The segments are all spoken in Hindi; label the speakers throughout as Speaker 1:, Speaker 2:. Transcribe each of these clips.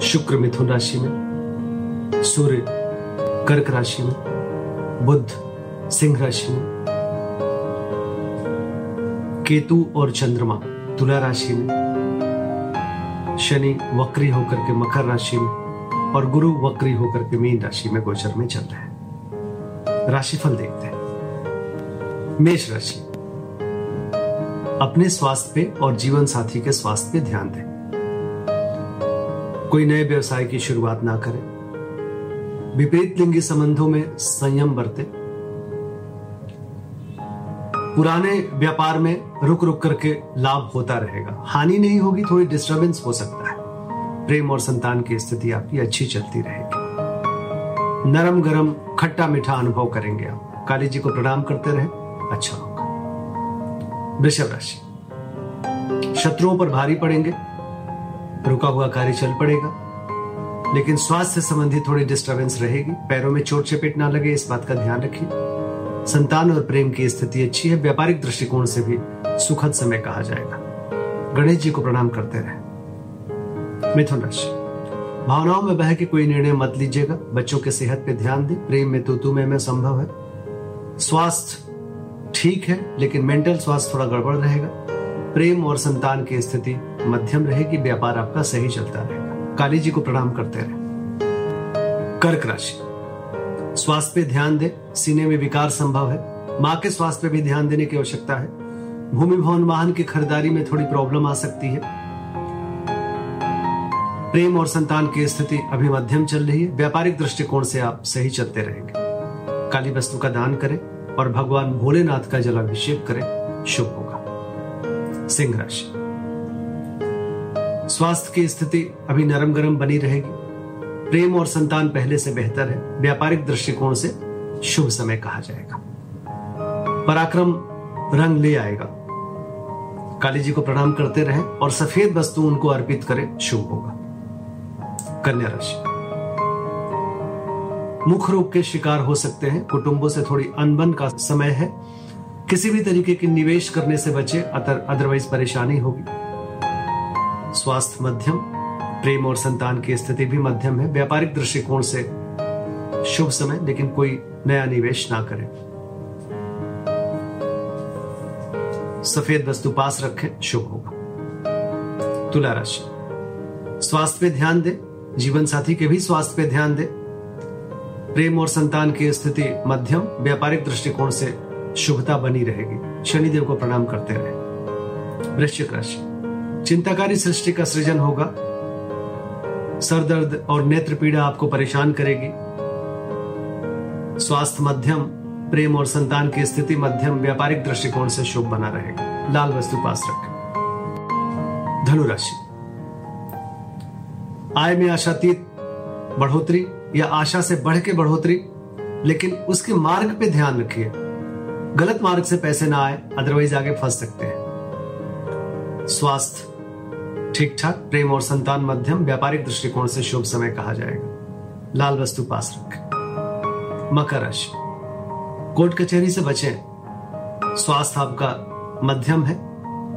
Speaker 1: शुक्र मिथुन राशि में, सूर्य कर्क राशि में बुद्ध सिंह राशि में, केतु और चंद्रमा तुला राशि में, शनि वक्री होकर के मकर राशि में और गुरु वक्री होकर के मीन राशि में गोचर में चल रहे हैं। राशिफल देखते हैं। मेष राशि। अपने स्वास्थ्य पे और जीवन साथी के स्वास्थ्य पे ध्यान दें। कोई नए व्यवसाय की शुरुआत ना करें। विपरीत लिंगी संबंधों में संयम बरते। पुराने व्यापार में रुक रुक करके लाभ होता रहेगा। हानि नहीं होगी, थोड़ी डिस्टरबेंस हो सकता है। प्रेम और संतान की स्थिति आपकी अच्छी चलती रहेगी। नरम गरम, खट्टा मीठा अनुभव करेंगे आप। काली जी को प्रणाम करते रहे। अच्छा होगा। वृषभ राशि। शत्रुओं पर भारी पड़ेंगे। रुका हुआ कार्य चल पड़ेगा। लेकिन स्वास्थ्य से संबंधी थोड़ी डिस्टरबेंस रहेगी। पैरों में चोट चपेट ना लगे इस बात का ध्यान रखिए संतान और प्रेम की स्थिति अच्छी है। व्यापारिक दृष्टिकोण से भी सुखद समय कहा जाएगा। गणेश जी को प्रणाम करते रहे। मिथुन राशि। भावनाओं में बह के कोई निर्णय मत लीजिएगा। बच्चों के सेहत पे ध्यान दें। प्रेम में तो में, में संभव है। स्वास्थ्य ठीक है लेकिन मेंटल स्वास्थ्य थोड़ा गड़बड़ रहेगा। प्रेम और संतान की स्थिति मध्यम रहेगी व्यापार आपका सही चलता रहेगा काली जी को प्रणाम करते रहे। कर्क राशि। स्वास्थ्य पे ध्यान दे। सीने में विकार संभव है। माँ के स्वास्थ्य पे भी ध्यान देने की आवश्यकता है। भूमि भवन वाहन की खरीदारी में थोड़ी प्रॉब्लम आ सकती है। प्रेम और संतान की स्थिति अभी मध्यम चल रही है। व्यापारिक दृष्टिकोण से आप सही चलते रहेंगे। काली वस्तु का दान करें और भगवान भोलेनाथ का जलाभिषेक करें। शुभ होगा। सिंह राशि। स्वास्थ्य की स्थिति अभी नरम गरम बनी रहेगी। प्रेम और संतान पहले से बेहतर है। व्यापारिक दृष्टिकोण से शुभ समय कहा जाएगा। पराक्रम रंग ले आएगा। काली जी को प्रणाम करते रहें और सफ़ेद वस्तु उनको अर्पित करें। शुभ होगा। कन्या राशि। मुख रोग के शिकार हो सकते हैं। कुटुंबों से थोड़ी अनबन का समय है। किसी भी तरीके के निवेश करने से बचे अदरवाइज़ परेशानी होगी। स्वास्थ्य मध्यम, प्रेम और संतान की स्थिति भी मध्यम है। व्यापारिक दृष्टिकोण से शुभ समय, लेकिन कोई नया निवेश ना करें। सफ़ेद वस्तु पास रखें, शुभ होगा। तुला राशि। स्वास्थ्य पे ध्यान दें, जीवन साथी के भी स्वास्थ्य पे ध्यान दे। प्रेम और संतान की स्थिति मध्यम, व्यापारिक दृष्टिकोण से शुभता बनी रहेगी। शनिदेव को प्रणाम करते रहे। वृश्चिक राशि चिंताकारी सृष्टि का सृजन होगा। सर दर्द और नेत्र पीड़ा आपको परेशान करेगी। स्वास्थ्य मध्यम, प्रेम और संतान की स्थिति मध्यम, व्यापारिक दृष्टिकोण से शुभ बना रहेगा। लाल वस्तु पास रखें। धनुराशि, आय में आशातीत बढ़ोतरी या आशा से बढ़ के बढ़ोतरी, लेकिन उसके मार्ग पे ध्यान रखिए। गलत मार्ग से पैसे ना आए अदरवाइज़ आगे फंस सकते हैं। स्वास्थ्य ठीक ठाक प्रेम और संतान मध्यम, व्यापारिक दृष्टिकोण से शुभ समय कहा जाएगा। लाल वस्तु पास रखें। मकर राशि। कोर्ट कचहरी से बचें। स्वास्थ्य आपका मध्यम है।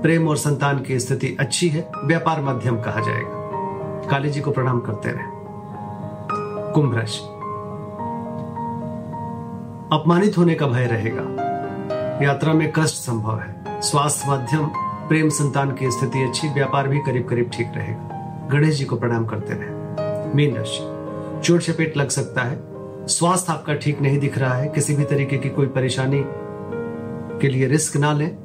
Speaker 1: प्रेम और संतान की स्थिति अच्छी है। व्यापार मध्यम कहा जाएगा। काली जी को प्रणाम करते रहे। कुंभ राशि। अपमानित होने का भय रहेगा। यात्रा में कष्ट संभव है। स्वास्थ्य, मध्यम, प्रेम संतान की स्थिति अच्छी, व्यापार भी करीब करीब ठीक रहेगा। गणेश जी को प्रणाम करते रहे। मीन राशि। चोट चपेट लग सकता है। स्वास्थ्य आपका ठीक नहीं दिख रहा है। किसी भी तरीके की कोई परेशानी के लिए रिस्क ना लें।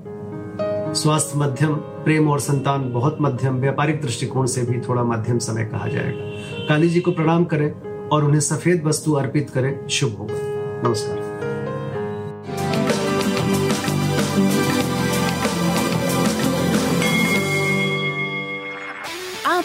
Speaker 1: स्वास्थ्य, मध्यम, प्रेम और संतान बहुत मध्यम, व्यापारिक दृष्टिकोण से भी थोड़ा मध्यम समय कहा जाएगा। काली जी को प्रणाम करें और उन्हें सफ़ेद वस्तु अर्पित करें। शुभ होगा। नमस्कार।